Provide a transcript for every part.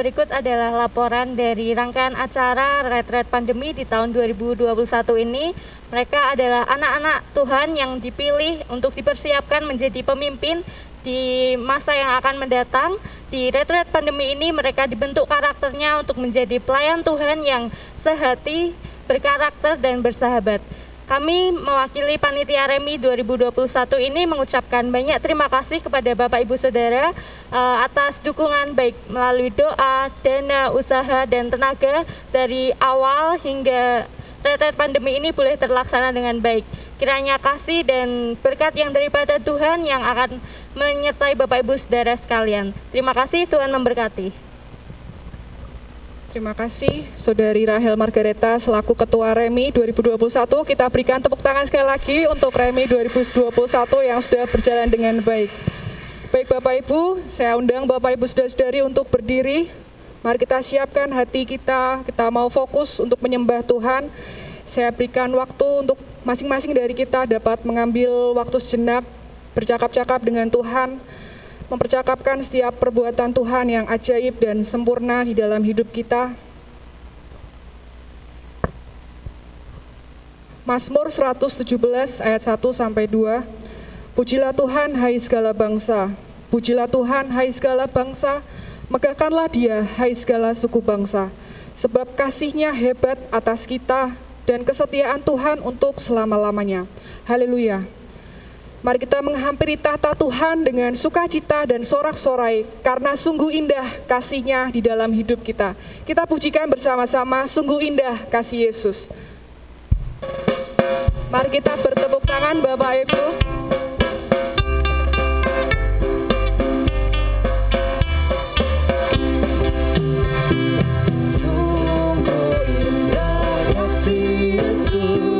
berikut adalah laporan dari rangkaian acara retret pandemi di tahun 2021 ini. Mereka adalah anak-anak Tuhan yang dipilih untuk dipersiapkan menjadi pemimpin di masa yang akan mendatang. Di retret pandemi ini mereka dibentuk karakternya untuk menjadi pelayan Tuhan yang sehati, berkarakter dan bersahabat. Kami mewakili Panitia Remi 2021 ini mengucapkan banyak terima kasih kepada Bapak Ibu Saudara uh, atas dukungan baik melalui doa, dana, usaha, dan tenaga dari awal hingga retret pandemi ini boleh terlaksana dengan baik. Kiranya kasih dan berkat yang daripada Tuhan yang akan menyertai Bapak Ibu Saudara sekalian. Terima kasih, Tuhan memberkati. Terima kasih Saudari Rahel Margareta selaku Ketua Remi 2021. Kita berikan tepuk tangan sekali lagi untuk Remi 2021 yang sudah berjalan dengan baik. Baik Bapak Ibu, saya undang Bapak Ibu Saudara-saudari untuk berdiri. Mari kita siapkan hati kita, kita mau fokus untuk menyembah Tuhan. Saya berikan waktu untuk masing-masing dari kita dapat mengambil waktu sejenak bercakap-cakap dengan Tuhan mempercakapkan setiap perbuatan Tuhan yang ajaib dan sempurna di dalam hidup kita. Mazmur 117 ayat 1 sampai 2. Pujilah Tuhan hai segala bangsa, pujilah Tuhan hai segala bangsa, megahkanlah dia hai segala suku bangsa, sebab kasihnya hebat atas kita dan kesetiaan Tuhan untuk selama-lamanya. Haleluya. Mari kita menghampiri tahta Tuhan dengan sukacita dan sorak-sorai karena sungguh indah kasihnya di dalam hidup kita. Kita pujikan bersama-sama sungguh indah kasih Yesus. Mari kita bertepuk tangan Bapak Ibu. di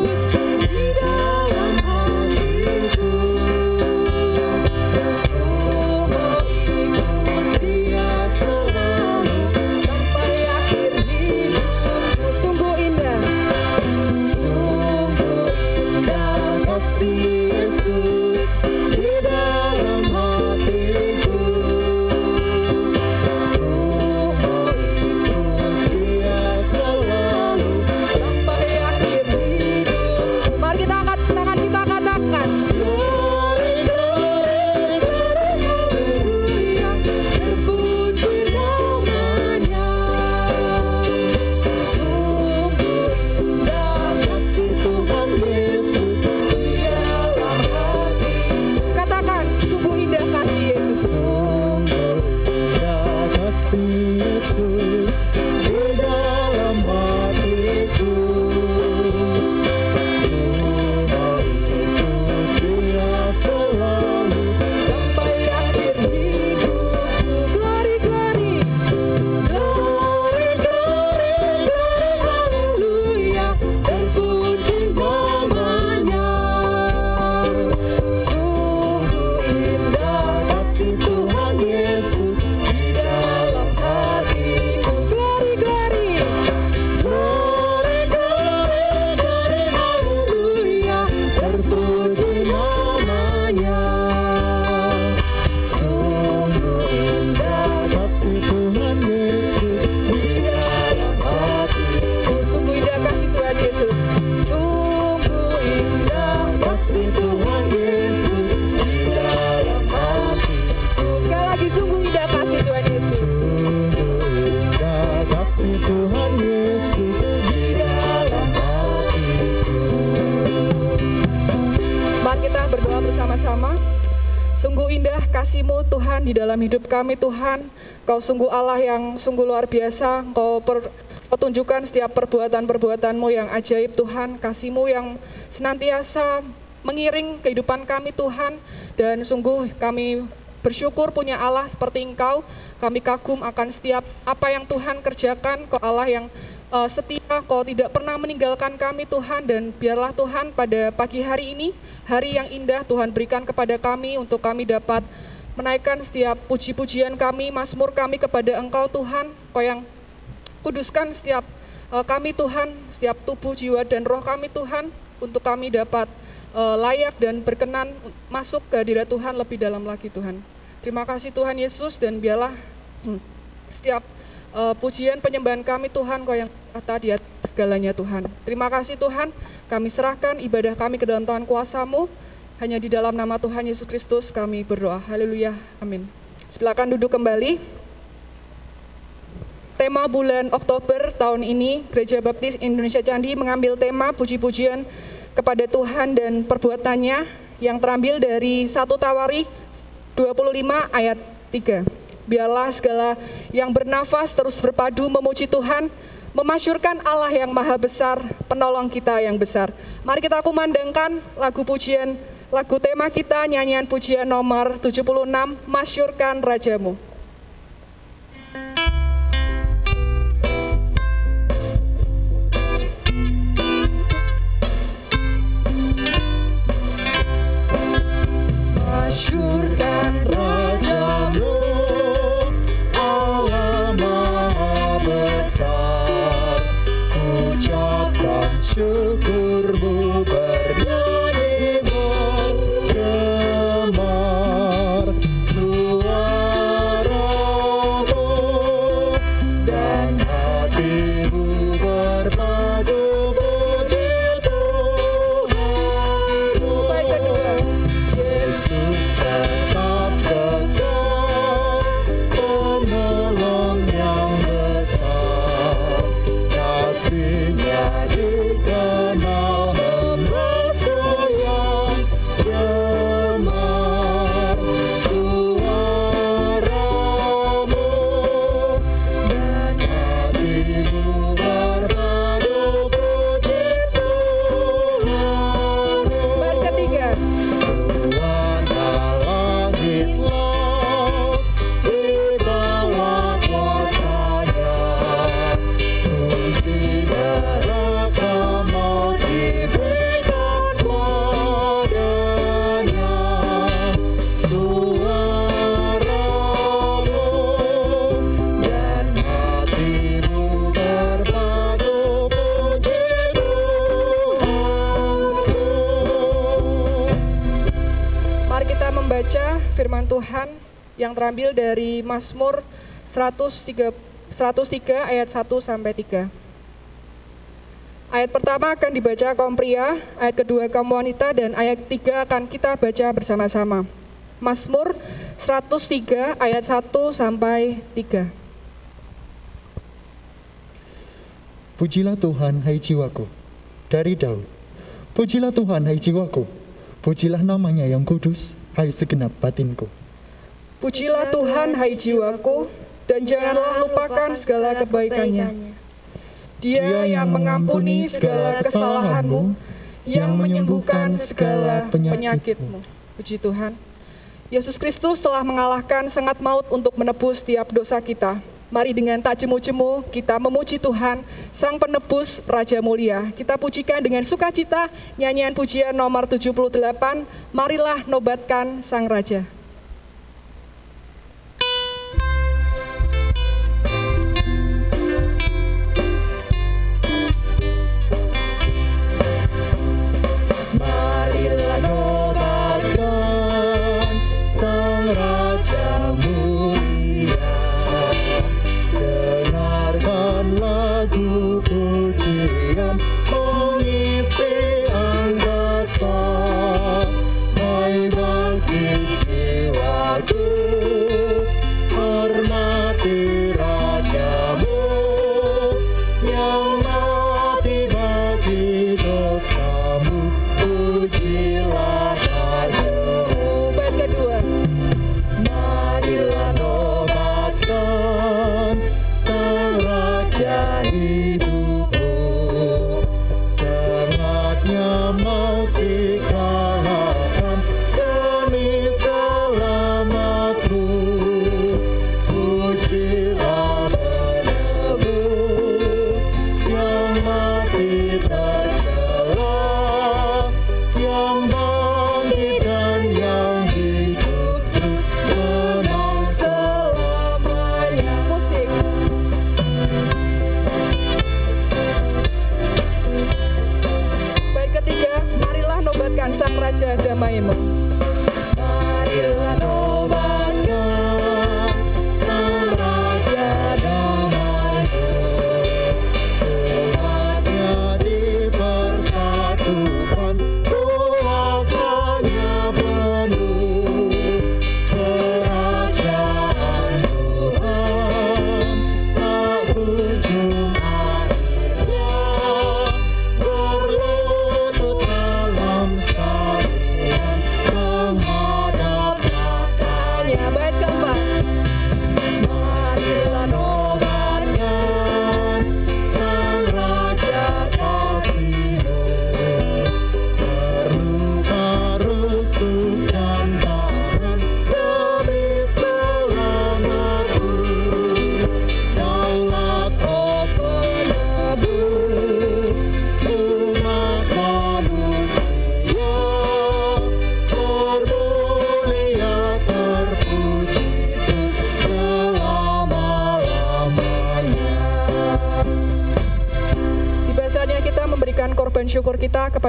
kami Tuhan. Kau sungguh Allah yang sungguh luar biasa. Kau per, tunjukkan setiap perbuatan-perbuatanmu yang ajaib Tuhan, kasihmu yang senantiasa mengiring kehidupan kami Tuhan, dan sungguh kami bersyukur punya Allah seperti Engkau, kami kagum akan setiap apa yang Tuhan kerjakan, Kau Allah yang uh, setia, Kau tidak pernah meninggalkan kami Tuhan, dan biarlah Tuhan pada pagi hari ini, hari yang indah Tuhan berikan kepada kami untuk kami dapat menaikkan setiap puji-pujian kami, mazmur kami kepada Engkau Tuhan, Kau yang kuduskan setiap uh, kami Tuhan, setiap tubuh, jiwa, dan roh kami Tuhan, untuk kami dapat uh, layak dan berkenan masuk ke hadirat Tuhan lebih dalam lagi Tuhan. Terima kasih Tuhan Yesus dan biarlah hmm, setiap uh, pujian penyembahan kami Tuhan Kau yang kata di segalanya Tuhan. Terima kasih Tuhan, kami serahkan ibadah kami ke dalam Tuhan kuasamu. Hanya di dalam nama Tuhan Yesus Kristus kami berdoa. Haleluya. Amin. Silakan duduk kembali. Tema bulan Oktober tahun ini Gereja Baptis Indonesia Candi mengambil tema puji-pujian kepada Tuhan dan perbuatannya yang terambil dari satu Tawari 25 ayat 3. Biarlah segala yang bernafas terus berpadu memuji Tuhan, memasyurkan Allah yang maha besar, penolong kita yang besar. Mari kita kumandangkan lagu pujian Lagu tema kita nyanyian pujian nomor 76 Masyurkan Rajamu. Masyurkan Rajamu Allah Maha Besar Ucapkan syukurmu terambil dari Mazmur 103, 103 ayat 1 sampai 3. Ayat pertama akan dibaca kaum pria, ayat kedua kaum wanita, dan ayat ketiga akan kita baca bersama-sama. Mazmur 103 ayat 1 sampai 3. Pujilah Tuhan, hai jiwaku. Dari Daud. Pujilah Tuhan, hai jiwaku. Pujilah namanya yang kudus, hai segenap batinku. Pujilah Tuhan hai jiwaku, dan janganlah lupakan segala kebaikannya. Dia yang mengampuni segala kesalahanmu, yang menyembuhkan segala penyakitmu. Puji Tuhan. Yesus Kristus telah mengalahkan sangat maut untuk menebus setiap dosa kita. Mari dengan tak jemu-jemu kita memuji Tuhan, Sang Penebus Raja Mulia. Kita pujikan dengan sukacita nyanyian pujian nomor 78, Marilah Nobatkan Sang Raja.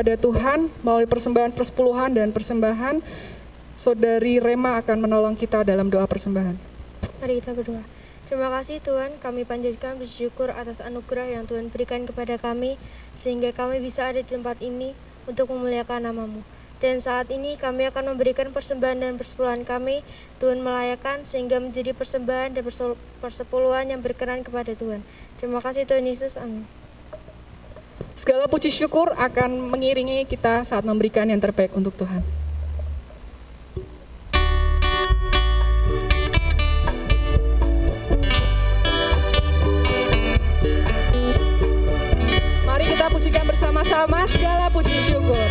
Kepada Tuhan melalui persembahan persepuluhan dan persembahan. Saudari Rema akan menolong kita dalam doa persembahan. Mari kita berdoa. Terima kasih Tuhan, kami panjatkan bersyukur atas anugerah yang Tuhan berikan kepada kami, sehingga kami bisa ada di tempat ini untuk memuliakan namamu. Dan saat ini kami akan memberikan persembahan dan persepuluhan kami, Tuhan melayakan sehingga menjadi persembahan dan persepuluhan yang berkenan kepada Tuhan. Terima kasih Tuhan Yesus, amin. Segala puji syukur akan mengiringi kita saat memberikan yang terbaik untuk Tuhan. Mari kita pujikan bersama-sama segala puji syukur.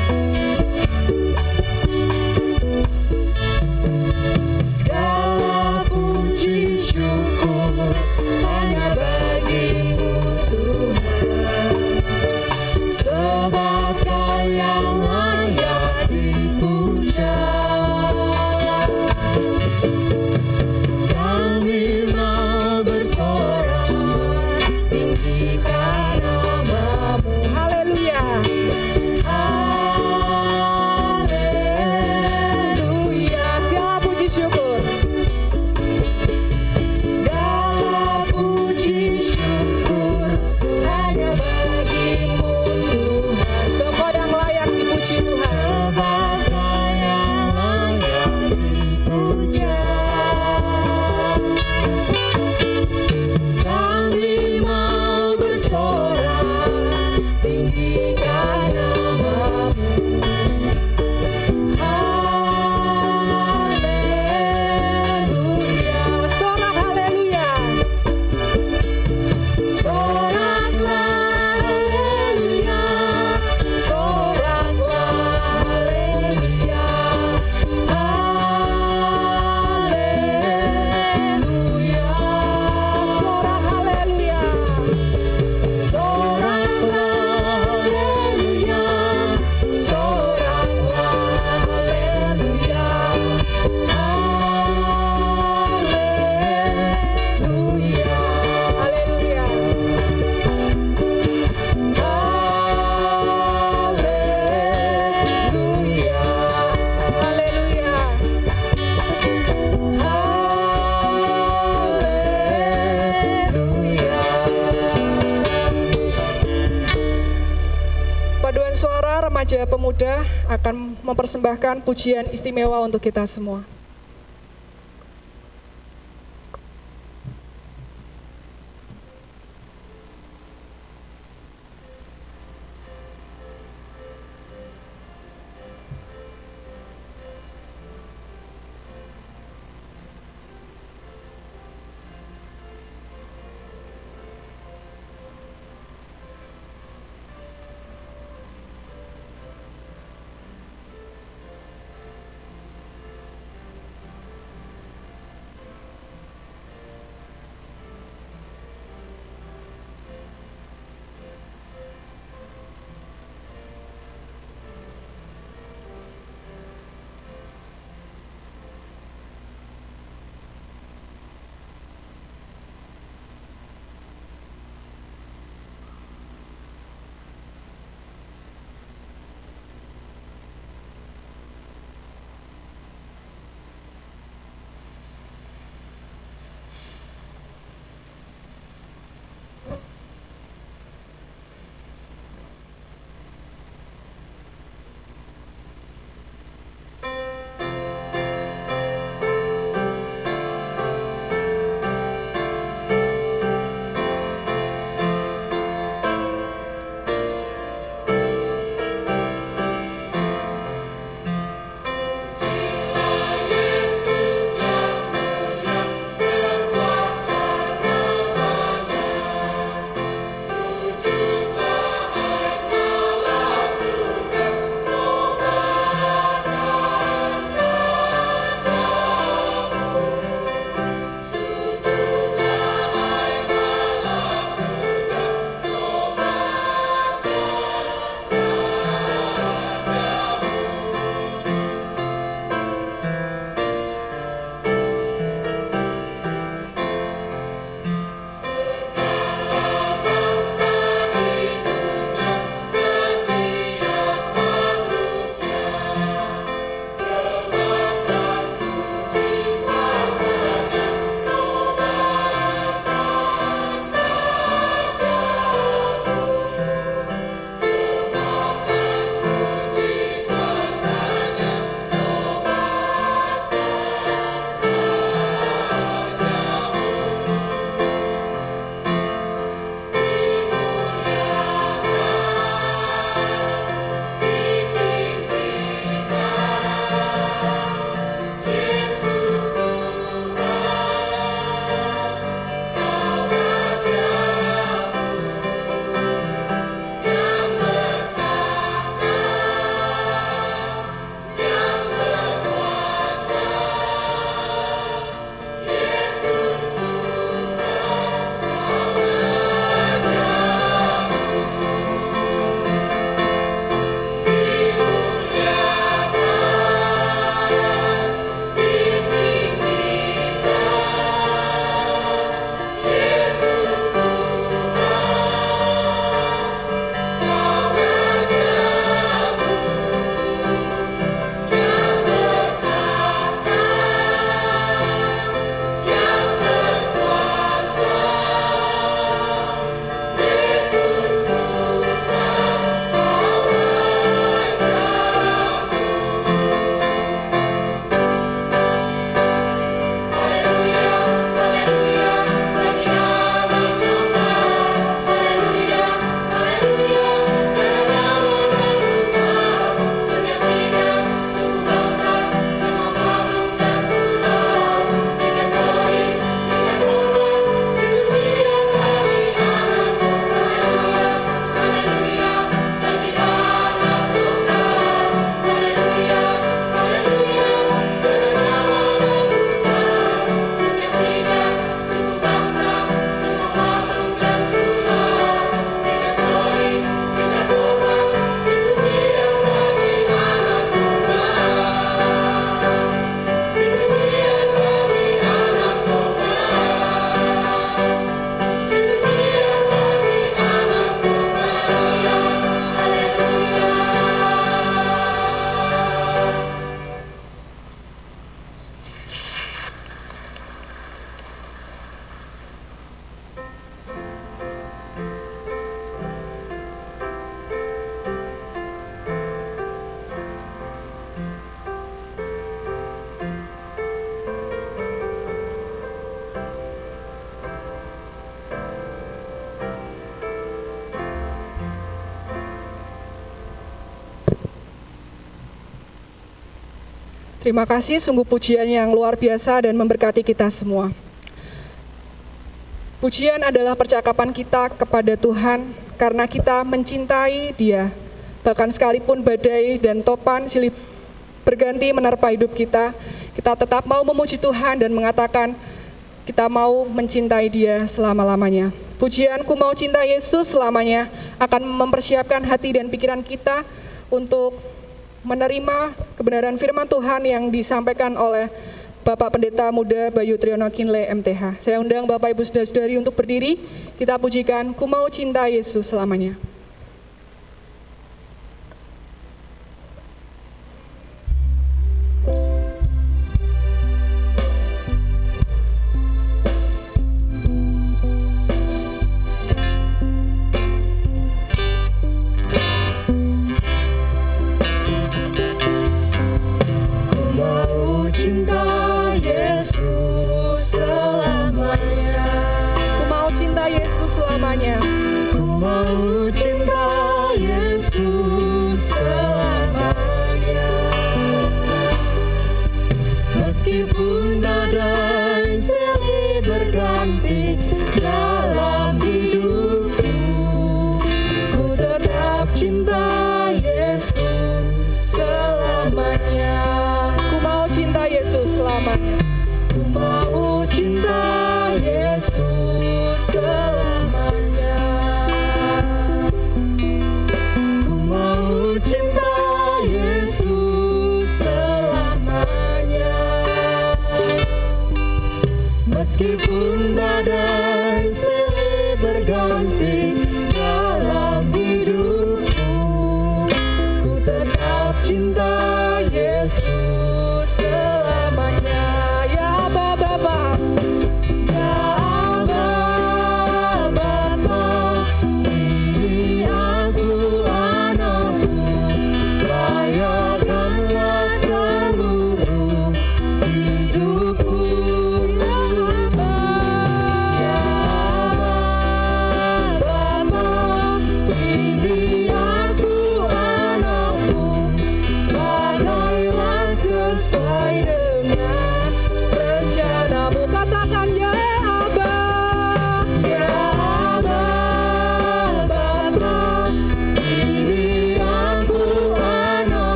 Segala mempersembahkan pujian istimewa untuk kita semua. Terima kasih sungguh pujian yang luar biasa dan memberkati kita semua. Pujian adalah percakapan kita kepada Tuhan karena kita mencintai Dia. Bahkan sekalipun badai dan topan silih berganti menerpa hidup kita, kita tetap mau memuji Tuhan dan mengatakan kita mau mencintai Dia selama-lamanya. Pujianku mau cinta Yesus selamanya akan mempersiapkan hati dan pikiran kita untuk menerima kebenaran firman Tuhan yang disampaikan oleh Bapak Pendeta Muda Bayu Triyono Kinle MTH. Saya undang Bapak Ibu Saudara-saudari untuk berdiri, kita pujikan Ku mau cinta Yesus selamanya. Yesus selamanya Ku mau cinta Yesus selamanya. Ku mau cinta Yesus selamanya selamanya. Ku mau cinta Yesus selamanya. Meskipun badai silih berganti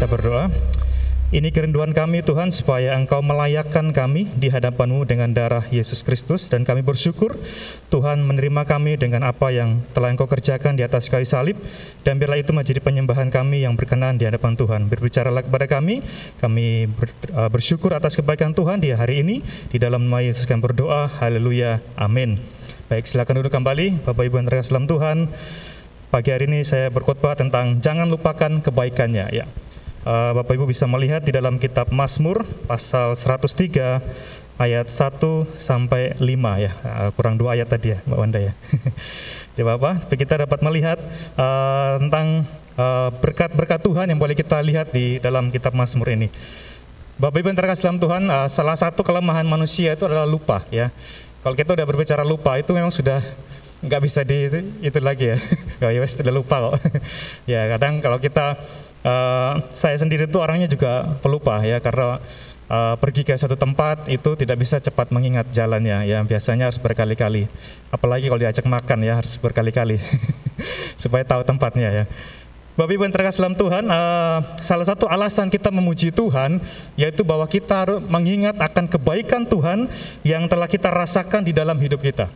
Kita berdoa. Ini kerinduan kami Tuhan supaya Engkau melayakkan kami di hadapan-Mu dengan darah Yesus Kristus dan kami bersyukur Tuhan menerima kami dengan apa yang telah Engkau kerjakan di atas kayu salib dan biarlah itu menjadi penyembahan kami yang berkenan di hadapan Tuhan. Berbicaralah kepada kami, kami uh, bersyukur atas kebaikan Tuhan di hari ini di dalam nama Yesus kami berdoa. Haleluya. Amin. Baik, silakan duduk kembali Bapak Ibu yang terkasih dalam Tuhan. Pagi hari ini saya berkhotbah tentang jangan lupakan kebaikannya ya. Uh, Bapak Ibu bisa melihat di dalam kitab Mazmur pasal 103 ayat 1 sampai 5 ya. Uh, kurang dua ayat tadi ya Mbak Wanda ya. ya Bapak, tapi kita dapat melihat uh, tentang uh, berkat-berkat Tuhan yang boleh kita lihat di dalam kitab Mazmur ini. Bapak Ibu yang terkasih dalam Tuhan, uh, salah satu kelemahan manusia itu adalah lupa ya. Kalau kita udah berbicara lupa itu memang sudah nggak bisa di itu, lagi ya. ya wes sudah lupa kok. ya kadang kalau kita uh, saya sendiri tuh orangnya juga pelupa ya karena uh, pergi ke suatu tempat itu tidak bisa cepat mengingat jalannya ya biasanya harus berkali-kali. Apalagi kalau diajak makan ya harus berkali-kali. Supaya tahu tempatnya ya. Bapak Ibu yang terkasih dalam Tuhan, eh, salah satu alasan kita memuji Tuhan yaitu bahwa kita mengingat akan kebaikan Tuhan yang telah kita rasakan di dalam hidup kita.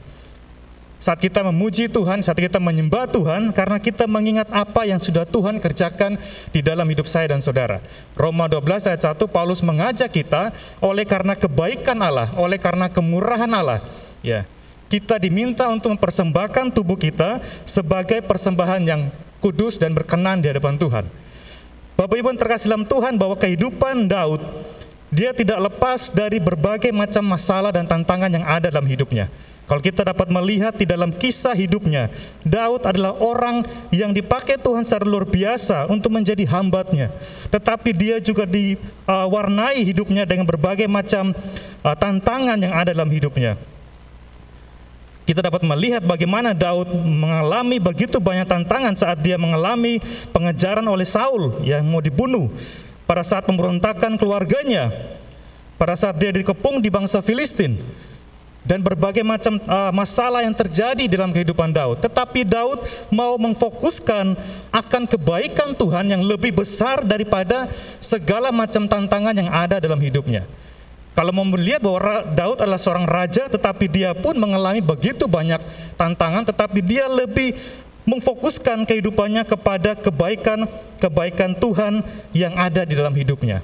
Saat kita memuji Tuhan, saat kita menyembah Tuhan, karena kita mengingat apa yang sudah Tuhan kerjakan di dalam hidup saya dan saudara. Roma 12 ayat 1, Paulus mengajak kita oleh karena kebaikan Allah, oleh karena kemurahan Allah. Ya, kita diminta untuk mempersembahkan tubuh kita sebagai persembahan yang kudus dan berkenan di hadapan Tuhan. Bapak Ibu yang terkasih dalam Tuhan bahwa kehidupan Daud dia tidak lepas dari berbagai macam masalah dan tantangan yang ada dalam hidupnya. Kalau kita dapat melihat di dalam kisah hidupnya, Daud adalah orang yang dipakai Tuhan secara luar biasa untuk menjadi hambatnya. Tetapi dia juga diwarnai hidupnya dengan berbagai macam uh, tantangan yang ada dalam hidupnya. Kita dapat melihat bagaimana Daud mengalami begitu banyak tantangan saat dia mengalami pengejaran oleh Saul yang mau dibunuh. Pada saat pemberontakan keluarganya, pada saat dia dikepung di bangsa Filistin, dan berbagai macam uh, masalah yang terjadi dalam kehidupan Daud. Tetapi Daud mau memfokuskan akan kebaikan Tuhan yang lebih besar daripada segala macam tantangan yang ada dalam hidupnya. Kalau mau melihat bahwa Daud adalah seorang raja, tetapi dia pun mengalami begitu banyak tantangan, tetapi dia lebih memfokuskan kehidupannya kepada kebaikan-kebaikan Tuhan yang ada di dalam hidupnya.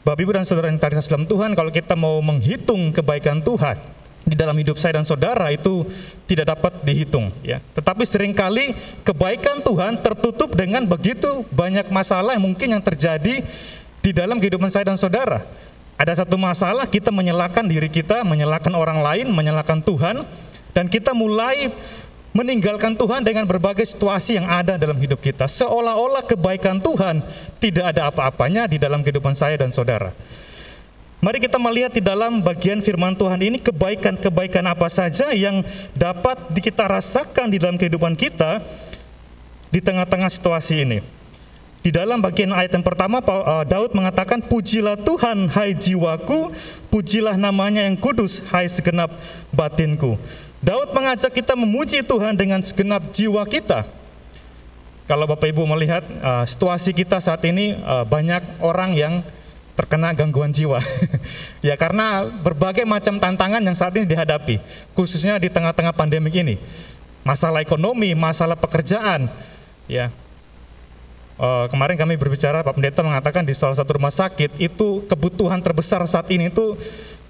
Bapak Ibu dan Saudara yang terkasih dalam Tuhan, kalau kita mau menghitung kebaikan Tuhan di dalam hidup saya dan saudara itu tidak dapat dihitung ya. Tetapi sering kali kebaikan Tuhan tertutup dengan begitu banyak masalah yang mungkin yang terjadi di dalam kehidupan saya dan saudara. Ada satu masalah kita menyalahkan diri kita, menyalahkan orang lain, menyalahkan Tuhan dan kita mulai meninggalkan Tuhan dengan berbagai situasi yang ada dalam hidup kita. Seolah-olah kebaikan Tuhan tidak ada apa-apanya di dalam kehidupan saya dan saudara. Mari kita melihat di dalam bagian firman Tuhan ini kebaikan-kebaikan apa saja yang dapat kita rasakan di dalam kehidupan kita di tengah-tengah situasi ini. Di dalam bagian ayat yang pertama eh, Daud mengatakan pujilah Tuhan hai jiwaku, pujilah namanya yang kudus hai segenap batinku. Daud mengajak kita memuji Tuhan dengan segenap jiwa kita. Kalau Bapak Ibu melihat uh, situasi kita saat ini uh, banyak orang yang terkena gangguan jiwa. ya karena berbagai macam tantangan yang saat ini dihadapi, khususnya di tengah-tengah pandemik ini. Masalah ekonomi, masalah pekerjaan, ya. Uh, kemarin kami berbicara Pak Pendeta mengatakan di salah satu rumah sakit itu kebutuhan terbesar saat ini itu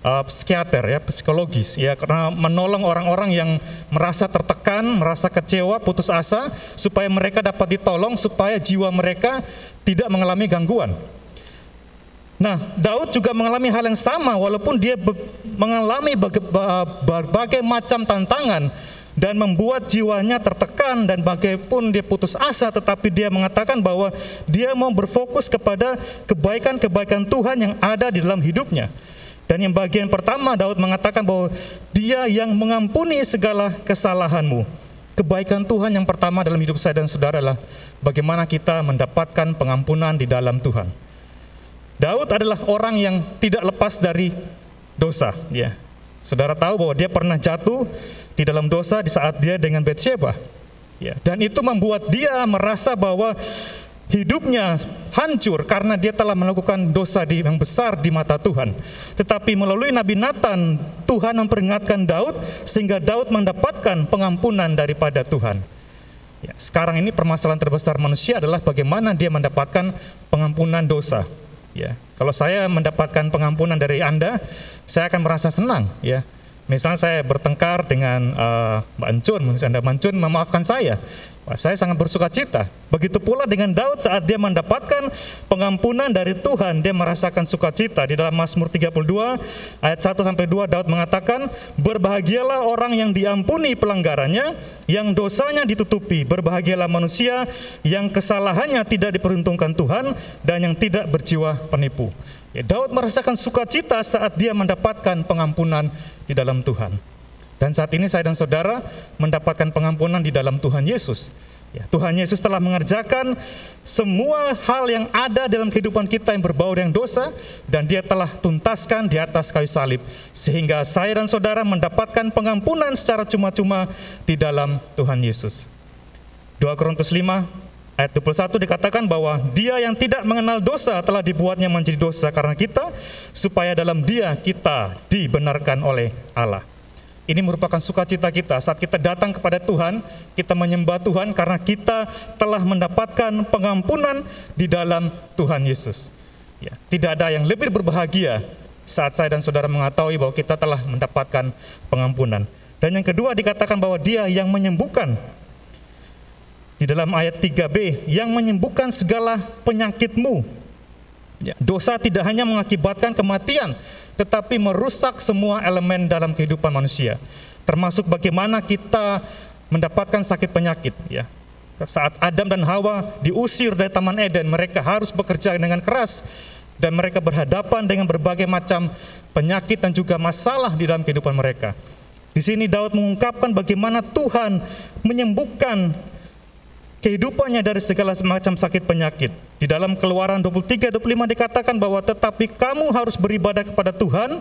uh, psikiater ya psikologis ya karena menolong orang-orang yang merasa tertekan, merasa kecewa, putus asa supaya mereka dapat ditolong supaya jiwa mereka tidak mengalami gangguan. Nah, Daud juga mengalami hal yang sama walaupun dia mengalami berbagai macam tantangan dan membuat jiwanya tertekan dan bagaimanapun dia putus asa tetapi dia mengatakan bahwa dia mau berfokus kepada kebaikan-kebaikan Tuhan yang ada di dalam hidupnya. Dan yang bagian pertama Daud mengatakan bahwa dia yang mengampuni segala kesalahanmu. Kebaikan Tuhan yang pertama dalam hidup saya dan saudara adalah bagaimana kita mendapatkan pengampunan di dalam Tuhan. Daud adalah orang yang tidak lepas dari dosa, ya. Saudara tahu bahwa dia pernah jatuh di dalam dosa di saat dia dengan Bathsheba. Ya, dan itu membuat dia merasa bahwa hidupnya hancur karena dia telah melakukan dosa yang besar di mata Tuhan. Tetapi melalui Nabi Nathan, Tuhan memperingatkan Daud sehingga Daud mendapatkan pengampunan daripada Tuhan. Ya, sekarang ini permasalahan terbesar manusia adalah bagaimana dia mendapatkan pengampunan dosa. Ya, kalau saya mendapatkan pengampunan dari Anda, saya akan merasa senang. Ya, misalnya saya bertengkar dengan uh, Mbak Encun, Anda Mbak Encun memaafkan saya, saya sangat bersuka cita. Begitu pula dengan Daud saat dia mendapatkan pengampunan dari Tuhan, dia merasakan sukacita. Di dalam Mazmur 32 ayat 1 sampai 2 Daud mengatakan, "Berbahagialah orang yang diampuni pelanggarannya, yang dosanya ditutupi. Berbahagialah manusia yang kesalahannya tidak diperuntukkan Tuhan dan yang tidak berjiwa penipu." Ya, Daud merasakan sukacita saat dia mendapatkan pengampunan di dalam Tuhan. Dan saat ini saya dan saudara mendapatkan pengampunan di dalam Tuhan Yesus. Ya, Tuhan Yesus telah mengerjakan semua hal yang ada dalam kehidupan kita yang berbau dengan dosa dan dia telah tuntaskan di atas kayu salib sehingga saya dan saudara mendapatkan pengampunan secara cuma-cuma di dalam Tuhan Yesus. 2 Korintus 5 ayat 21 dikatakan bahwa dia yang tidak mengenal dosa telah dibuatnya menjadi dosa karena kita supaya dalam dia kita dibenarkan oleh Allah. Ini merupakan sukacita kita saat kita datang kepada Tuhan, kita menyembah Tuhan karena kita telah mendapatkan pengampunan di dalam Tuhan Yesus. Ya, tidak ada yang lebih berbahagia saat saya dan saudara mengetahui bahwa kita telah mendapatkan pengampunan. Dan yang kedua dikatakan bahwa dia yang menyembuhkan. Di dalam ayat 3b, yang menyembuhkan segala penyakitmu. Ya, dosa tidak hanya mengakibatkan kematian, tetapi merusak semua elemen dalam kehidupan manusia. Termasuk bagaimana kita mendapatkan sakit penyakit ya. Saat Adam dan Hawa diusir dari Taman Eden, mereka harus bekerja dengan keras dan mereka berhadapan dengan berbagai macam penyakit dan juga masalah di dalam kehidupan mereka. Di sini Daud mengungkapkan bagaimana Tuhan menyembuhkan kehidupannya dari segala macam sakit penyakit. Di dalam keluaran 23, 25 dikatakan bahwa tetapi kamu harus beribadah kepada Tuhan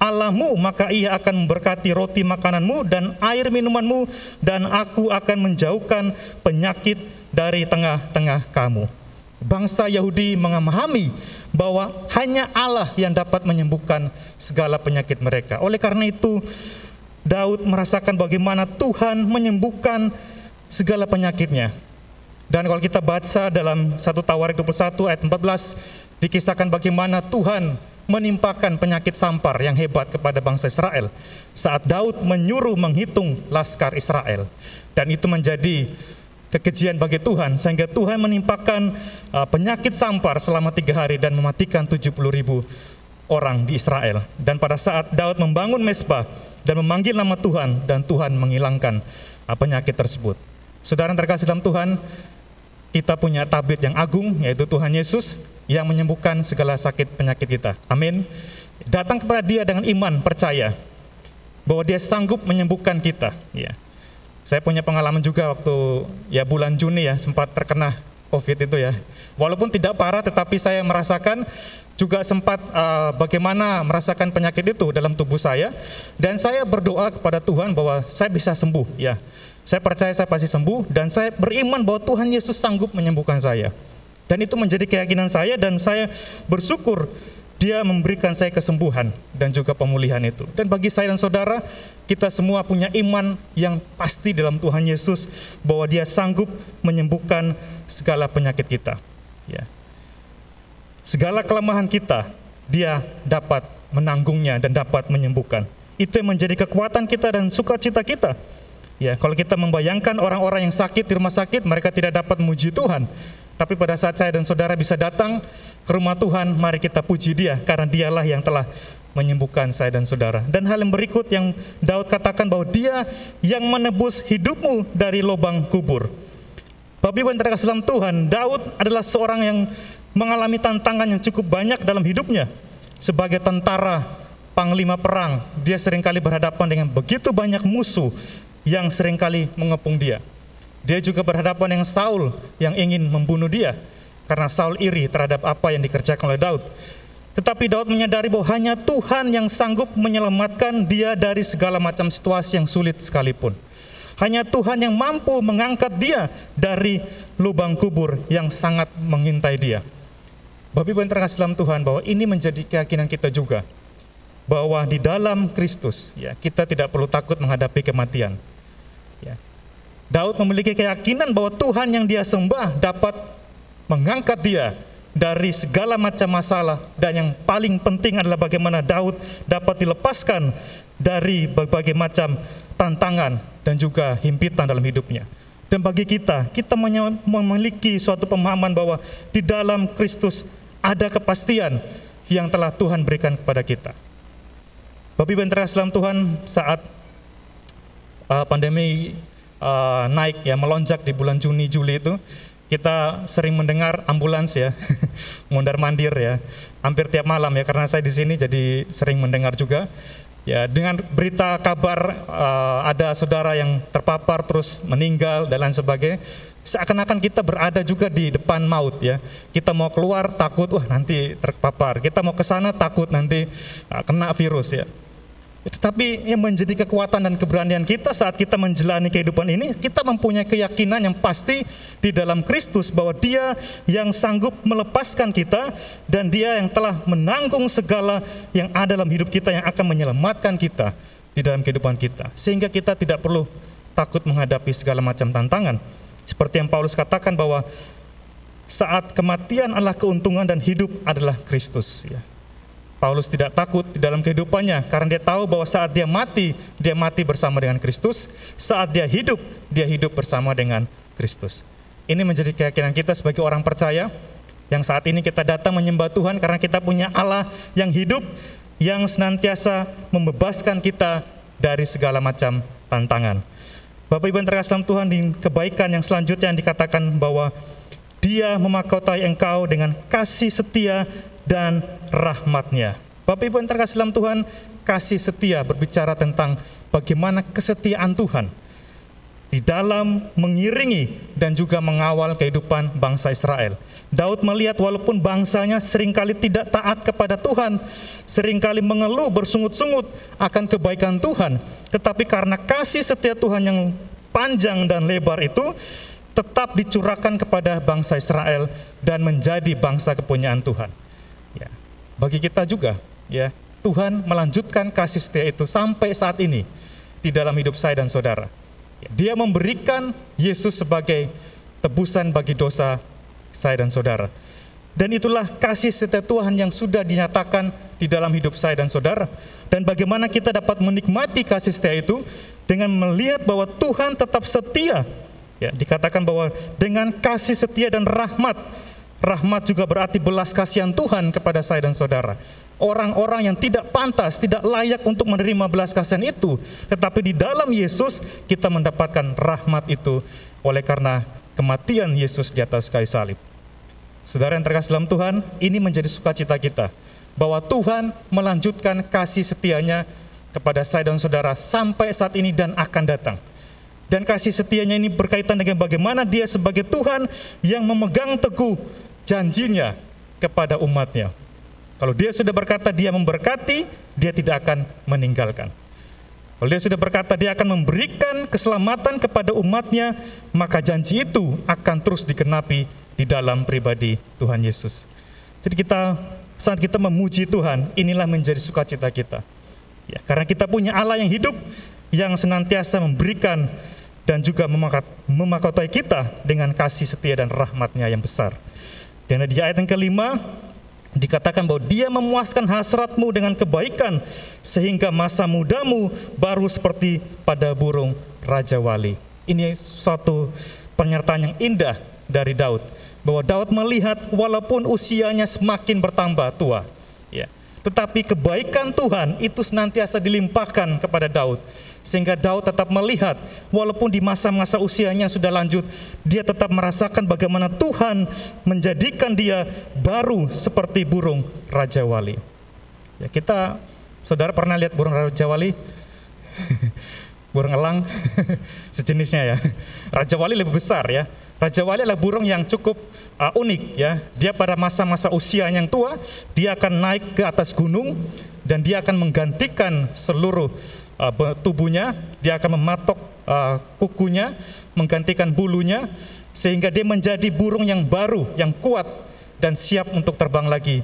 Allahmu, maka ia akan memberkati roti makananmu dan air minumanmu, dan aku akan menjauhkan penyakit dari tengah-tengah kamu. Bangsa Yahudi memahami bahwa hanya Allah yang dapat menyembuhkan segala penyakit mereka. Oleh karena itu, Daud merasakan bagaimana Tuhan menyembuhkan segala penyakitnya. Dan kalau kita baca dalam 1 Tawarik 21 ayat 14 dikisahkan bagaimana Tuhan menimpakan penyakit sampar yang hebat kepada bangsa Israel saat Daud menyuruh menghitung laskar Israel. Dan itu menjadi kekejian bagi Tuhan sehingga Tuhan menimpakan uh, penyakit sampar selama tiga hari dan mematikan 70 ribu orang di Israel. Dan pada saat Daud membangun mesbah dan memanggil nama Tuhan dan Tuhan menghilangkan uh, penyakit tersebut. Saudara terkasih dalam Tuhan kita punya tabib yang agung yaitu Tuhan Yesus yang menyembuhkan segala sakit penyakit kita. Amin. Datang kepada Dia dengan iman, percaya bahwa Dia sanggup menyembuhkan kita. Ya. Saya punya pengalaman juga waktu ya bulan Juni ya sempat terkena COVID itu ya. Walaupun tidak parah, tetapi saya merasakan juga sempat uh, bagaimana merasakan penyakit itu dalam tubuh saya. Dan saya berdoa kepada Tuhan bahwa saya bisa sembuh. Ya, saya percaya saya pasti sembuh dan saya beriman bahwa Tuhan Yesus sanggup menyembuhkan saya. Dan itu menjadi keyakinan saya dan saya bersyukur dia memberikan saya kesembuhan dan juga pemulihan itu. Dan bagi saya dan saudara, kita semua punya iman yang pasti dalam Tuhan Yesus bahwa dia sanggup menyembuhkan segala penyakit kita. Ya. Segala kelemahan kita, dia dapat menanggungnya dan dapat menyembuhkan. Itu yang menjadi kekuatan kita dan sukacita kita. Ya, kalau kita membayangkan orang-orang yang sakit di rumah sakit, mereka tidak dapat memuji Tuhan. Tapi pada saat saya dan saudara bisa datang ke rumah Tuhan, mari kita puji Dia karena Dialah yang telah menyembuhkan saya dan saudara. Dan hal yang berikut yang Daud katakan bahwa Dia yang menebus hidupmu dari lubang kubur. Bapak Ibu yang terkasih dalam Tuhan, Daud adalah seorang yang mengalami tantangan yang cukup banyak dalam hidupnya. Sebagai tentara, panglima perang, dia sering kali berhadapan dengan begitu banyak musuh yang sering kali mengepung dia. Dia juga berhadapan dengan Saul yang ingin membunuh dia karena Saul iri terhadap apa yang dikerjakan oleh Daud. Tetapi Daud menyadari bahwa hanya Tuhan yang sanggup menyelamatkan dia dari segala macam situasi yang sulit sekalipun. Hanya Tuhan yang mampu mengangkat dia dari lubang kubur yang sangat mengintai dia. Bapak Ibu yang terkasih dalam Tuhan bahwa ini menjadi keyakinan kita juga bahwa di dalam Kristus ya kita tidak perlu takut menghadapi kematian. Daud memiliki keyakinan bahwa Tuhan yang dia sembah dapat mengangkat dia dari segala macam masalah dan yang paling penting adalah bagaimana Daud dapat dilepaskan dari berbagai macam tantangan dan juga himpitan dalam hidupnya. Dan bagi kita, kita memiliki suatu pemahaman bahwa di dalam Kristus ada kepastian yang telah Tuhan berikan kepada kita. Bapak Ibu Tuhan saat uh, pandemi uh, naik ya melonjak di bulan Juni Juli itu kita sering mendengar ambulans ya mondar mandir ya hampir tiap malam ya karena saya di sini jadi sering mendengar juga Ya, dengan berita kabar uh, ada saudara yang terpapar terus meninggal dan lain sebagainya, seakan-akan kita berada juga di depan maut ya. Kita mau keluar takut wah nanti terpapar. Kita mau ke sana takut nanti uh, kena virus ya. Tetapi yang menjadi kekuatan dan keberanian kita saat kita menjalani kehidupan ini, kita mempunyai keyakinan yang pasti di dalam Kristus bahwa Dia yang sanggup melepaskan kita dan Dia yang telah menanggung segala yang ada dalam hidup kita yang akan menyelamatkan kita. Di dalam kehidupan kita. Sehingga kita tidak perlu takut menghadapi segala macam tantangan. Seperti yang Paulus katakan bahwa saat kematian adalah keuntungan dan hidup adalah Kristus. Ya. Paulus tidak takut di dalam kehidupannya karena dia tahu bahwa saat dia mati, dia mati bersama dengan Kristus. Saat dia hidup, dia hidup bersama dengan Kristus. Ini menjadi keyakinan kita sebagai orang percaya yang saat ini kita datang menyembah Tuhan karena kita punya Allah yang hidup, yang senantiasa membebaskan kita dari segala macam tantangan. Bapak Ibu yang terkasih dalam Tuhan di kebaikan yang selanjutnya yang dikatakan bahwa dia memakotai engkau dengan kasih setia dan rahmatnya. Bapak Ibu yang terkasih dalam Tuhan, kasih setia berbicara tentang bagaimana kesetiaan Tuhan di dalam mengiringi dan juga mengawal kehidupan bangsa Israel. Daud melihat walaupun bangsanya sering kali tidak taat kepada Tuhan, sering kali mengeluh bersungut-sungut akan kebaikan Tuhan, tetapi karena kasih setia Tuhan yang panjang dan lebar itu tetap dicurahkan kepada bangsa Israel dan menjadi bangsa kepunyaan Tuhan. Bagi kita juga, ya, Tuhan melanjutkan kasih setia itu sampai saat ini di dalam hidup saya dan saudara. Dia memberikan Yesus sebagai tebusan bagi dosa saya dan saudara. Dan itulah kasih setia Tuhan yang sudah dinyatakan di dalam hidup saya dan saudara. Dan bagaimana kita dapat menikmati kasih setia itu dengan melihat bahwa Tuhan tetap setia. Ya, dikatakan bahwa dengan kasih setia dan rahmat, rahmat juga berarti belas kasihan Tuhan kepada saya dan saudara orang-orang yang tidak pantas, tidak layak untuk menerima belas kasihan itu. Tetapi di dalam Yesus kita mendapatkan rahmat itu oleh karena kematian Yesus di atas kayu salib. Saudara yang terkasih dalam Tuhan, ini menjadi sukacita kita bahwa Tuhan melanjutkan kasih setianya kepada saya dan saudara sampai saat ini dan akan datang. Dan kasih setianya ini berkaitan dengan bagaimana dia sebagai Tuhan yang memegang teguh janjinya kepada umatnya. Kalau dia sudah berkata dia memberkati, dia tidak akan meninggalkan. Kalau dia sudah berkata dia akan memberikan keselamatan kepada umatnya, maka janji itu akan terus dikenapi di dalam pribadi Tuhan Yesus. Jadi kita saat kita memuji Tuhan, inilah menjadi sukacita kita. Ya, karena kita punya Allah yang hidup, yang senantiasa memberikan dan juga memakotai kita dengan kasih setia dan rahmatnya yang besar. Dan di ayat yang kelima, dikatakan bahwa dia memuaskan hasratmu dengan kebaikan sehingga masa mudamu baru seperti pada burung raja wali. Ini suatu pernyataan yang indah dari Daud bahwa Daud melihat walaupun usianya semakin bertambah tua, ya, tetapi kebaikan Tuhan itu senantiasa dilimpahkan kepada Daud sehingga Daud tetap melihat walaupun di masa-masa usianya sudah lanjut dia tetap merasakan bagaimana Tuhan menjadikan dia baru seperti burung raja wali. Ya kita saudara pernah lihat burung raja wali? Burung elang? Sejenisnya ya. Raja wali lebih besar ya. Raja Wali adalah burung yang cukup uh, unik ya. Dia pada masa-masa usia yang tua, dia akan naik ke atas gunung dan dia akan menggantikan seluruh uh, tubuhnya, dia akan mematok uh, kukunya, menggantikan bulunya, sehingga dia menjadi burung yang baru, yang kuat, dan siap untuk terbang lagi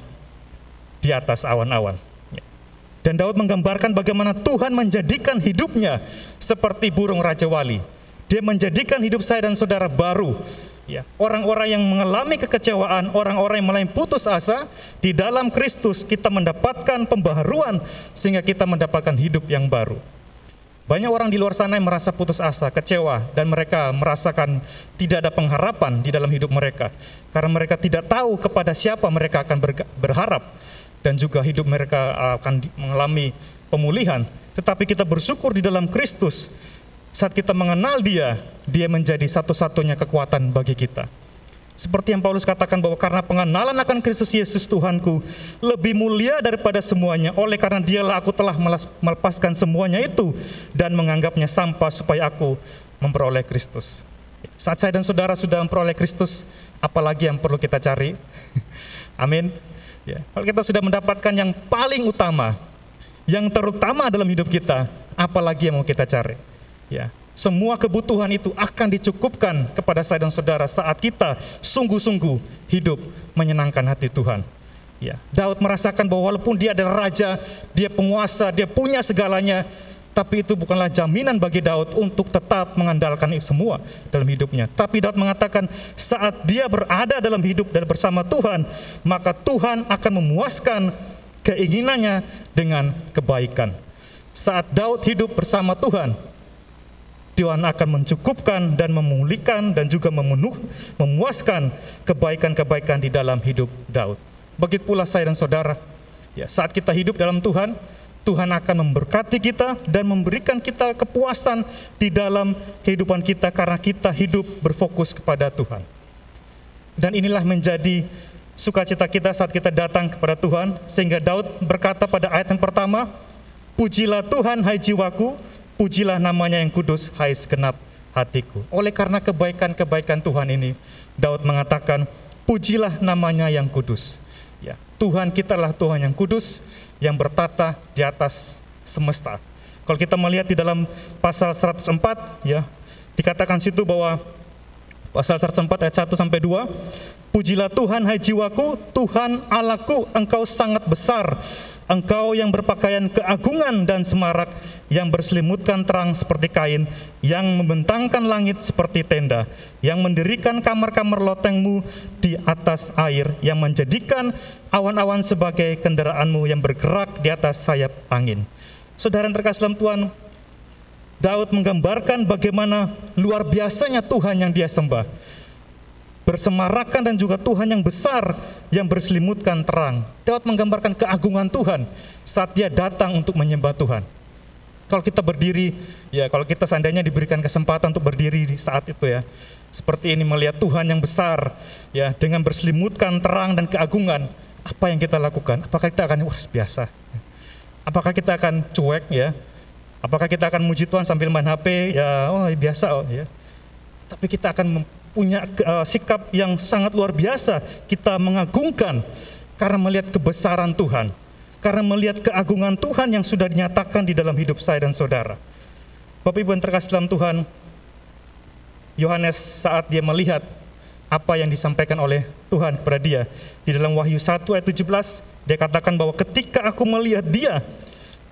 di atas awan-awan. Dan Daud menggambarkan bagaimana Tuhan menjadikan hidupnya seperti burung Raja Wali. Dia menjadikan hidup saya dan saudara baru, Ya, orang-orang yang mengalami kekecewaan, orang-orang yang mulai putus asa, di dalam Kristus kita mendapatkan pembaharuan sehingga kita mendapatkan hidup yang baru. Banyak orang di luar sana yang merasa putus asa, kecewa, dan mereka merasakan tidak ada pengharapan di dalam hidup mereka. Karena mereka tidak tahu kepada siapa mereka akan berharap, dan juga hidup mereka akan mengalami pemulihan. Tetapi kita bersyukur di dalam Kristus, saat kita mengenal dia, dia menjadi satu-satunya kekuatan bagi kita. Seperti yang Paulus katakan bahwa karena pengenalan akan Kristus Yesus Tuhanku lebih mulia daripada semuanya. Oleh karena dialah aku telah melepaskan semuanya itu dan menganggapnya sampah supaya aku memperoleh Kristus. Saat saya dan saudara sudah memperoleh Kristus, apalagi yang perlu kita cari? Amin. Ya, kalau kita sudah mendapatkan yang paling utama, yang terutama dalam hidup kita, apalagi yang mau kita cari? Ya, semua kebutuhan itu akan dicukupkan kepada saya dan saudara saat kita sungguh-sungguh hidup menyenangkan hati Tuhan. Ya, Daud merasakan bahwa walaupun dia adalah raja, dia penguasa, dia punya segalanya, Tapi itu bukanlah jaminan bagi Daud untuk tetap mengandalkan itu semua dalam hidupnya. Tapi Daud mengatakan saat dia berada dalam hidup dan bersama Tuhan, maka Tuhan akan memuaskan keinginannya dengan kebaikan. Saat Daud hidup bersama Tuhan, Tuhan akan mencukupkan dan memulihkan dan juga memenuh, memuaskan kebaikan-kebaikan di dalam hidup Daud. Begitu pula saya dan saudara, ya, saat kita hidup dalam Tuhan, Tuhan akan memberkati kita dan memberikan kita kepuasan di dalam kehidupan kita karena kita hidup berfokus kepada Tuhan. Dan inilah menjadi sukacita kita saat kita datang kepada Tuhan, sehingga Daud berkata pada ayat yang pertama, Pujilah Tuhan hai jiwaku, pujilah namanya yang kudus hai segenap hatiku. Oleh karena kebaikan-kebaikan Tuhan ini, Daud mengatakan, pujilah namanya yang kudus. Ya, Tuhan kita adalah Tuhan yang kudus, yang bertata di atas semesta. Kalau kita melihat di dalam pasal 104, ya, dikatakan situ bahwa pasal 104 ayat 1 sampai 2, Pujilah Tuhan hai jiwaku, Tuhan Allahku, engkau sangat besar. Engkau yang berpakaian keagungan dan semarak, yang berselimutkan terang seperti kain, yang membentangkan langit seperti tenda, yang mendirikan kamar-kamar lotengmu di atas air, yang menjadikan awan-awan sebagai kendaraanmu yang bergerak di atas sayap angin. Saudara terkasih dalam Tuhan, Daud menggambarkan bagaimana luar biasanya Tuhan yang dia sembah bersemarakan dan juga Tuhan yang besar yang berselimutkan terang. Daud menggambarkan keagungan Tuhan saat dia datang untuk menyembah Tuhan. Kalau kita berdiri, ya kalau kita seandainya diberikan kesempatan untuk berdiri di saat itu ya, seperti ini melihat Tuhan yang besar, ya dengan berselimutkan terang dan keagungan, apa yang kita lakukan? Apakah kita akan wah biasa? Apakah kita akan cuek ya? Apakah kita akan muji Tuhan sambil main HP? Ya, oh biasa oh ya. Tapi kita akan punya uh, sikap yang sangat luar biasa. Kita mengagungkan karena melihat kebesaran Tuhan, karena melihat keagungan Tuhan yang sudah dinyatakan di dalam hidup saya dan saudara. Bapak Ibu yang terkasih dalam Tuhan, Yohanes saat dia melihat apa yang disampaikan oleh Tuhan kepada dia di dalam Wahyu 1 ayat 17 dia katakan bahwa ketika aku melihat dia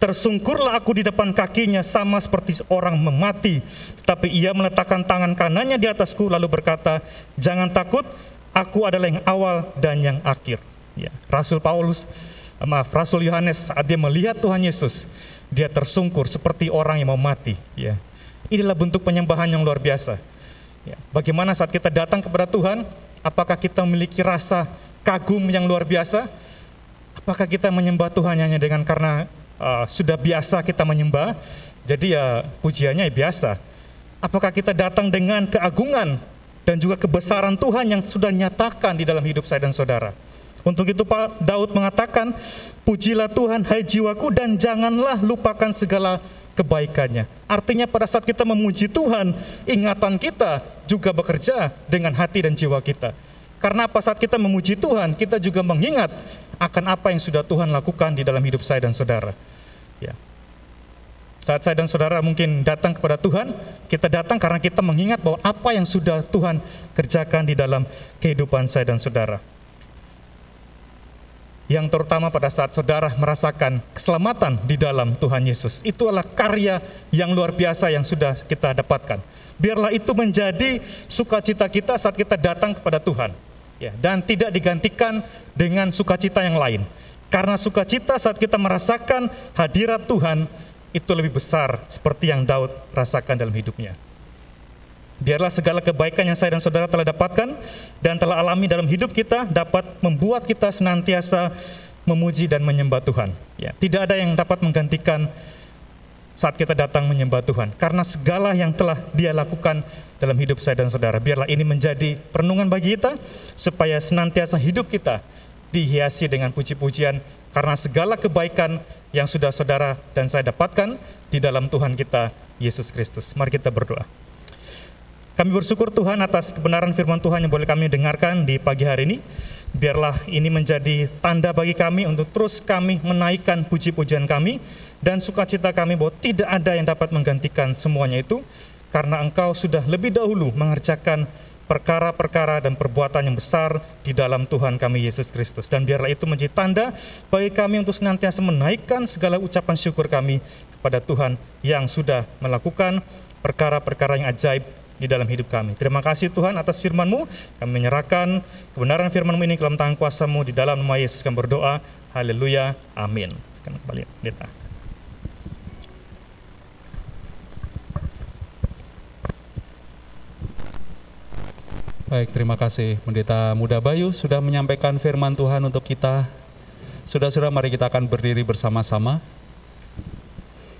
Tersungkurlah aku di depan kakinya sama seperti orang memati. Tetapi ia meletakkan tangan kanannya di atasku lalu berkata, jangan takut, aku adalah yang awal dan yang akhir. Ya, Rasul Paulus, maaf, Rasul Yohanes saat dia melihat Tuhan Yesus, dia tersungkur seperti orang yang mau mati. Ya. Inilah bentuk penyembahan yang luar biasa. Ya. Bagaimana saat kita datang kepada Tuhan, apakah kita memiliki rasa kagum yang luar biasa? Apakah kita menyembah Tuhan hanya dengan karena uh, sudah biasa kita menyembah, jadi ya pujiannya ya biasa. Apakah kita datang dengan keagungan dan juga kebesaran Tuhan yang sudah nyatakan di dalam hidup saya dan saudara? Untuk itu Pak Daud mengatakan, pujilah Tuhan hai jiwaku dan janganlah lupakan segala kebaikannya. Artinya pada saat kita memuji Tuhan, ingatan kita juga bekerja dengan hati dan jiwa kita. Karena apa saat kita memuji Tuhan, kita juga mengingat akan apa yang sudah Tuhan lakukan di dalam hidup saya dan saudara. Ya. Saat saya dan saudara mungkin datang kepada Tuhan, kita datang karena kita mengingat bahwa apa yang sudah Tuhan kerjakan di dalam kehidupan saya dan saudara. Yang terutama pada saat saudara merasakan keselamatan di dalam Tuhan Yesus. Itu adalah karya yang luar biasa yang sudah kita dapatkan. Biarlah itu menjadi sukacita kita saat kita datang kepada Tuhan. Ya, dan tidak digantikan dengan sukacita yang lain. Karena sukacita saat kita merasakan hadirat Tuhan itu lebih besar seperti yang Daud rasakan dalam hidupnya. Biarlah segala kebaikan yang saya dan saudara telah dapatkan dan telah alami dalam hidup kita dapat membuat kita senantiasa memuji dan menyembah Tuhan. Ya, tidak ada yang dapat menggantikan saat kita datang menyembah Tuhan. Karena segala yang telah dia lakukan dalam hidup saya dan saudara. Biarlah ini menjadi perenungan bagi kita supaya senantiasa hidup kita dihiasi dengan puji-pujian karena segala kebaikan yang sudah saudara dan saya dapatkan di dalam Tuhan kita Yesus Kristus. Mari kita berdoa. Kami bersyukur Tuhan atas kebenaran firman Tuhan yang boleh kami dengarkan di pagi hari ini. Biarlah ini menjadi tanda bagi kami untuk terus kami menaikkan puji-pujian kami dan sukacita kami bahwa tidak ada yang dapat menggantikan semuanya itu karena Engkau sudah lebih dahulu mengerjakan perkara-perkara dan perbuatan yang besar di dalam Tuhan kami Yesus Kristus. Dan biarlah itu menjadi tanda bagi kami untuk senantiasa menaikkan segala ucapan syukur kami kepada Tuhan yang sudah melakukan perkara-perkara yang ajaib di dalam hidup kami. Terima kasih Tuhan atas firman-Mu. Kami menyerahkan kebenaran firman-Mu ini ke dalam tangan kuasa-Mu di dalam nama Yesus kami berdoa. Haleluya. Amin. Sekarang kembali. Pendeta. Baik, terima kasih Pendeta Muda Bayu sudah menyampaikan firman Tuhan untuk kita. Sudah-sudah mari kita akan berdiri bersama-sama.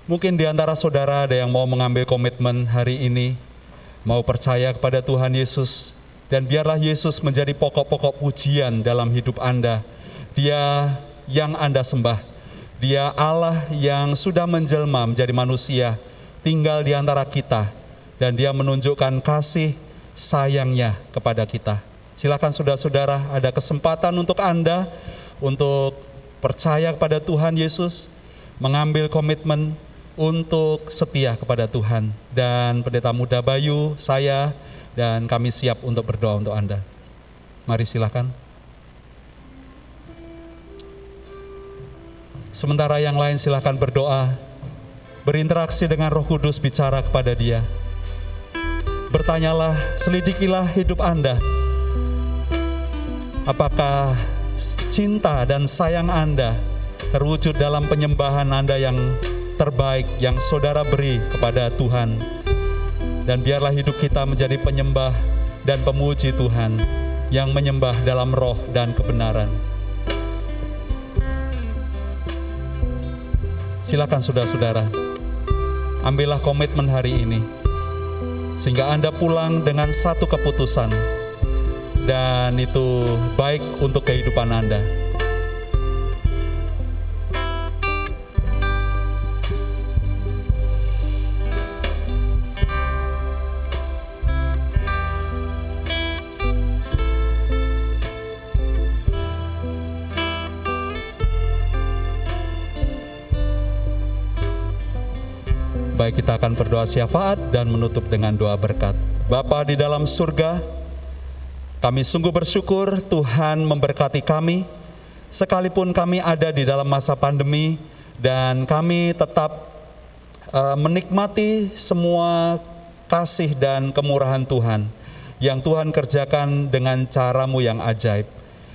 Mungkin di antara saudara ada yang mau mengambil komitmen hari ini, mau percaya kepada Tuhan Yesus, dan biarlah Yesus menjadi pokok-pokok pujian dalam hidup Anda. Dia yang Anda sembah, Dia Allah yang sudah menjelma menjadi manusia, tinggal di antara kita, dan Dia menunjukkan kasih sayangnya kepada kita. Silakan saudara-saudara, ada kesempatan untuk Anda untuk percaya kepada Tuhan Yesus, mengambil komitmen untuk setia kepada Tuhan. Dan pendeta muda Bayu, saya, dan kami siap untuk berdoa untuk Anda. Mari silakan. Sementara yang lain silakan berdoa, berinteraksi dengan roh kudus bicara kepada dia. Bertanyalah, selidikilah hidup Anda. Apakah cinta dan sayang Anda terwujud dalam penyembahan Anda yang terbaik yang saudara beri kepada Tuhan. Dan biarlah hidup kita menjadi penyembah dan pemuji Tuhan yang menyembah dalam roh dan kebenaran. Silakan saudara-saudara, ambillah komitmen hari ini, sehingga Anda pulang dengan satu keputusan, dan itu baik untuk kehidupan Anda. Akan berdoa syafaat dan menutup dengan doa berkat. Bapa di dalam surga, kami sungguh bersyukur Tuhan memberkati kami, sekalipun kami ada di dalam masa pandemi dan kami tetap uh, menikmati semua kasih dan kemurahan Tuhan yang Tuhan kerjakan dengan caramu yang ajaib.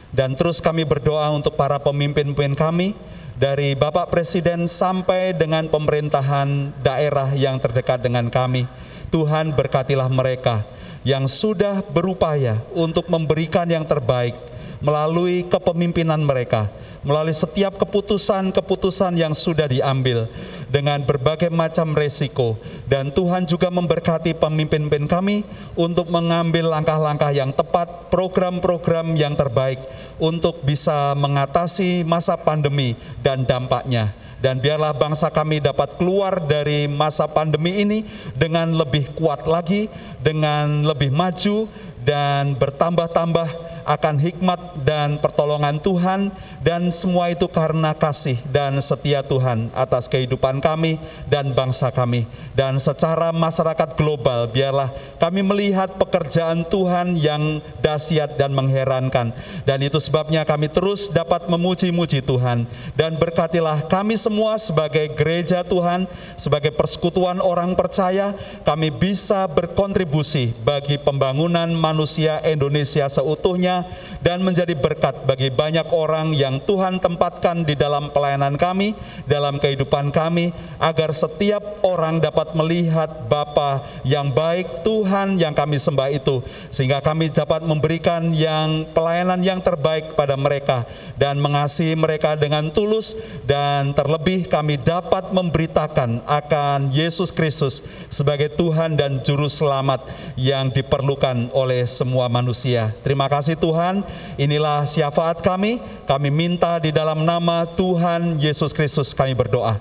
Dan terus kami berdoa untuk para pemimpin-pemimpin kami, dari Bapak Presiden sampai dengan pemerintahan daerah yang terdekat dengan kami. Tuhan berkatilah mereka yang sudah berupaya untuk memberikan yang terbaik melalui kepemimpinan mereka, melalui setiap keputusan-keputusan yang sudah diambil dengan berbagai macam resiko. Dan Tuhan juga memberkati pemimpin-pemimpin kami untuk mengambil langkah-langkah yang tepat, program-program yang terbaik untuk bisa mengatasi masa pandemi dan dampaknya. Dan biarlah bangsa kami dapat keluar dari masa pandemi ini dengan lebih kuat lagi, dengan lebih maju, dan bertambah-tambah akan hikmat dan pertolongan Tuhan dan semua itu karena kasih dan setia Tuhan atas kehidupan kami dan bangsa kami. Dan secara masyarakat global biarlah kami melihat pekerjaan Tuhan yang dahsyat dan mengherankan. Dan itu sebabnya kami terus dapat memuji-muji Tuhan. Dan berkatilah kami semua sebagai gereja Tuhan sebagai persekutuan orang percaya kami bisa berkontribusi bagi pembangunan manusia Indonesia seutuhnya dan menjadi berkat bagi banyak orang yang Tuhan tempatkan di dalam pelayanan kami, dalam kehidupan kami, agar setiap orang dapat melihat Bapa yang baik, Tuhan yang kami sembah itu, sehingga kami dapat memberikan yang pelayanan yang terbaik pada mereka dan mengasihi mereka dengan tulus dan terlebih kami dapat memberitakan akan Yesus Kristus sebagai Tuhan dan Juru Selamat yang diperlukan oleh semua manusia. Terima kasih Tuhan, inilah syafaat kami, kami minta di dalam nama Tuhan Yesus Kristus kami berdoa.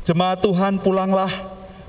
Jemaat Tuhan pulanglah,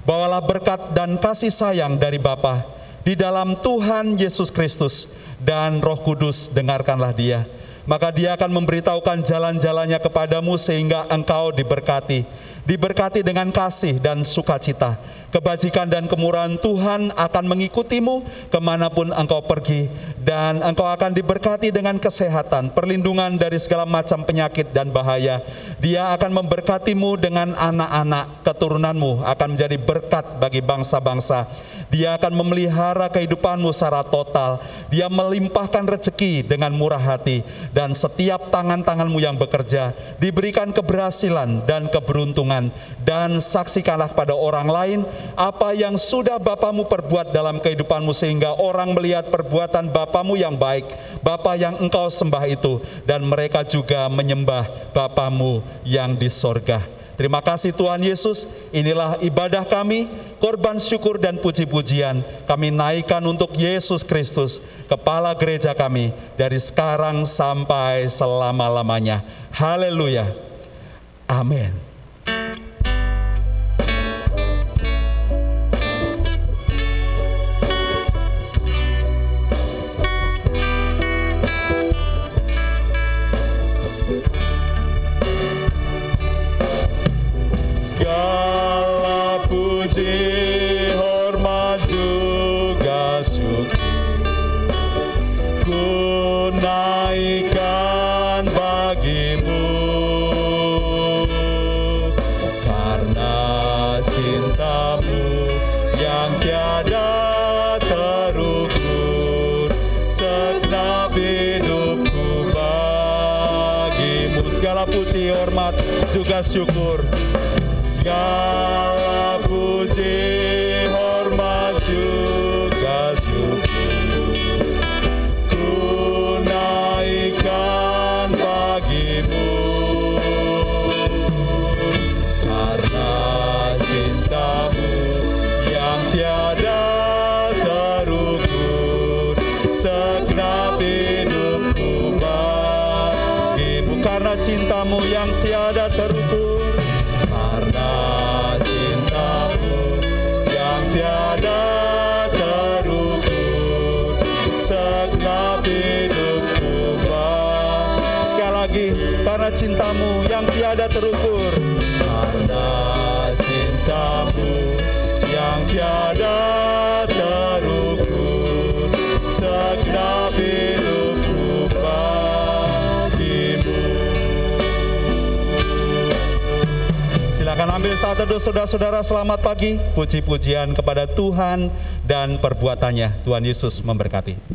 bawalah berkat dan kasih sayang dari Bapa di dalam Tuhan Yesus Kristus dan Roh Kudus dengarkanlah dia. Maka dia akan memberitahukan jalan-jalannya kepadamu sehingga engkau diberkati. Diberkati dengan kasih dan sukacita Kebajikan dan kemurahan Tuhan akan mengikutimu ke mana pun engkau pergi. Dan engkau akan diberkati dengan kesehatan, perlindungan dari segala macam penyakit dan bahaya. Dia akan memberkatimu dengan anak-anak keturunanmu akan menjadi berkat bagi bangsa-bangsa. Dia akan memelihara kehidupanmu secara total. Dia melimpahkan rezeki dengan murah hati dan setiap tangan-tanganmu yang bekerja diberikan keberhasilan dan keberuntungan dan saksikanlah pada orang lain apa yang sudah Bapamu perbuat dalam kehidupanmu sehingga orang melihat perbuatan Bapamu yang baik, Bapa yang engkau sembah itu dan mereka juga menyembah Bapamu yang di sorga. Terima kasih Tuhan Yesus, inilah ibadah kami, korban syukur dan puji-pujian kami naikkan untuk Yesus Kristus, Kepala gereja kami, dari sekarang sampai selama-lamanya. Haleluya. Amin. Puji, hormat juga syukur. Segala puji, terukur karena cintamu yang tiada terukur segenap hidupku bagimu Silakan ambil saat teduh saudara-saudara selamat pagi. Puji-pujian kepada Tuhan dan perbuatannya. Tuhan Yesus memberkati.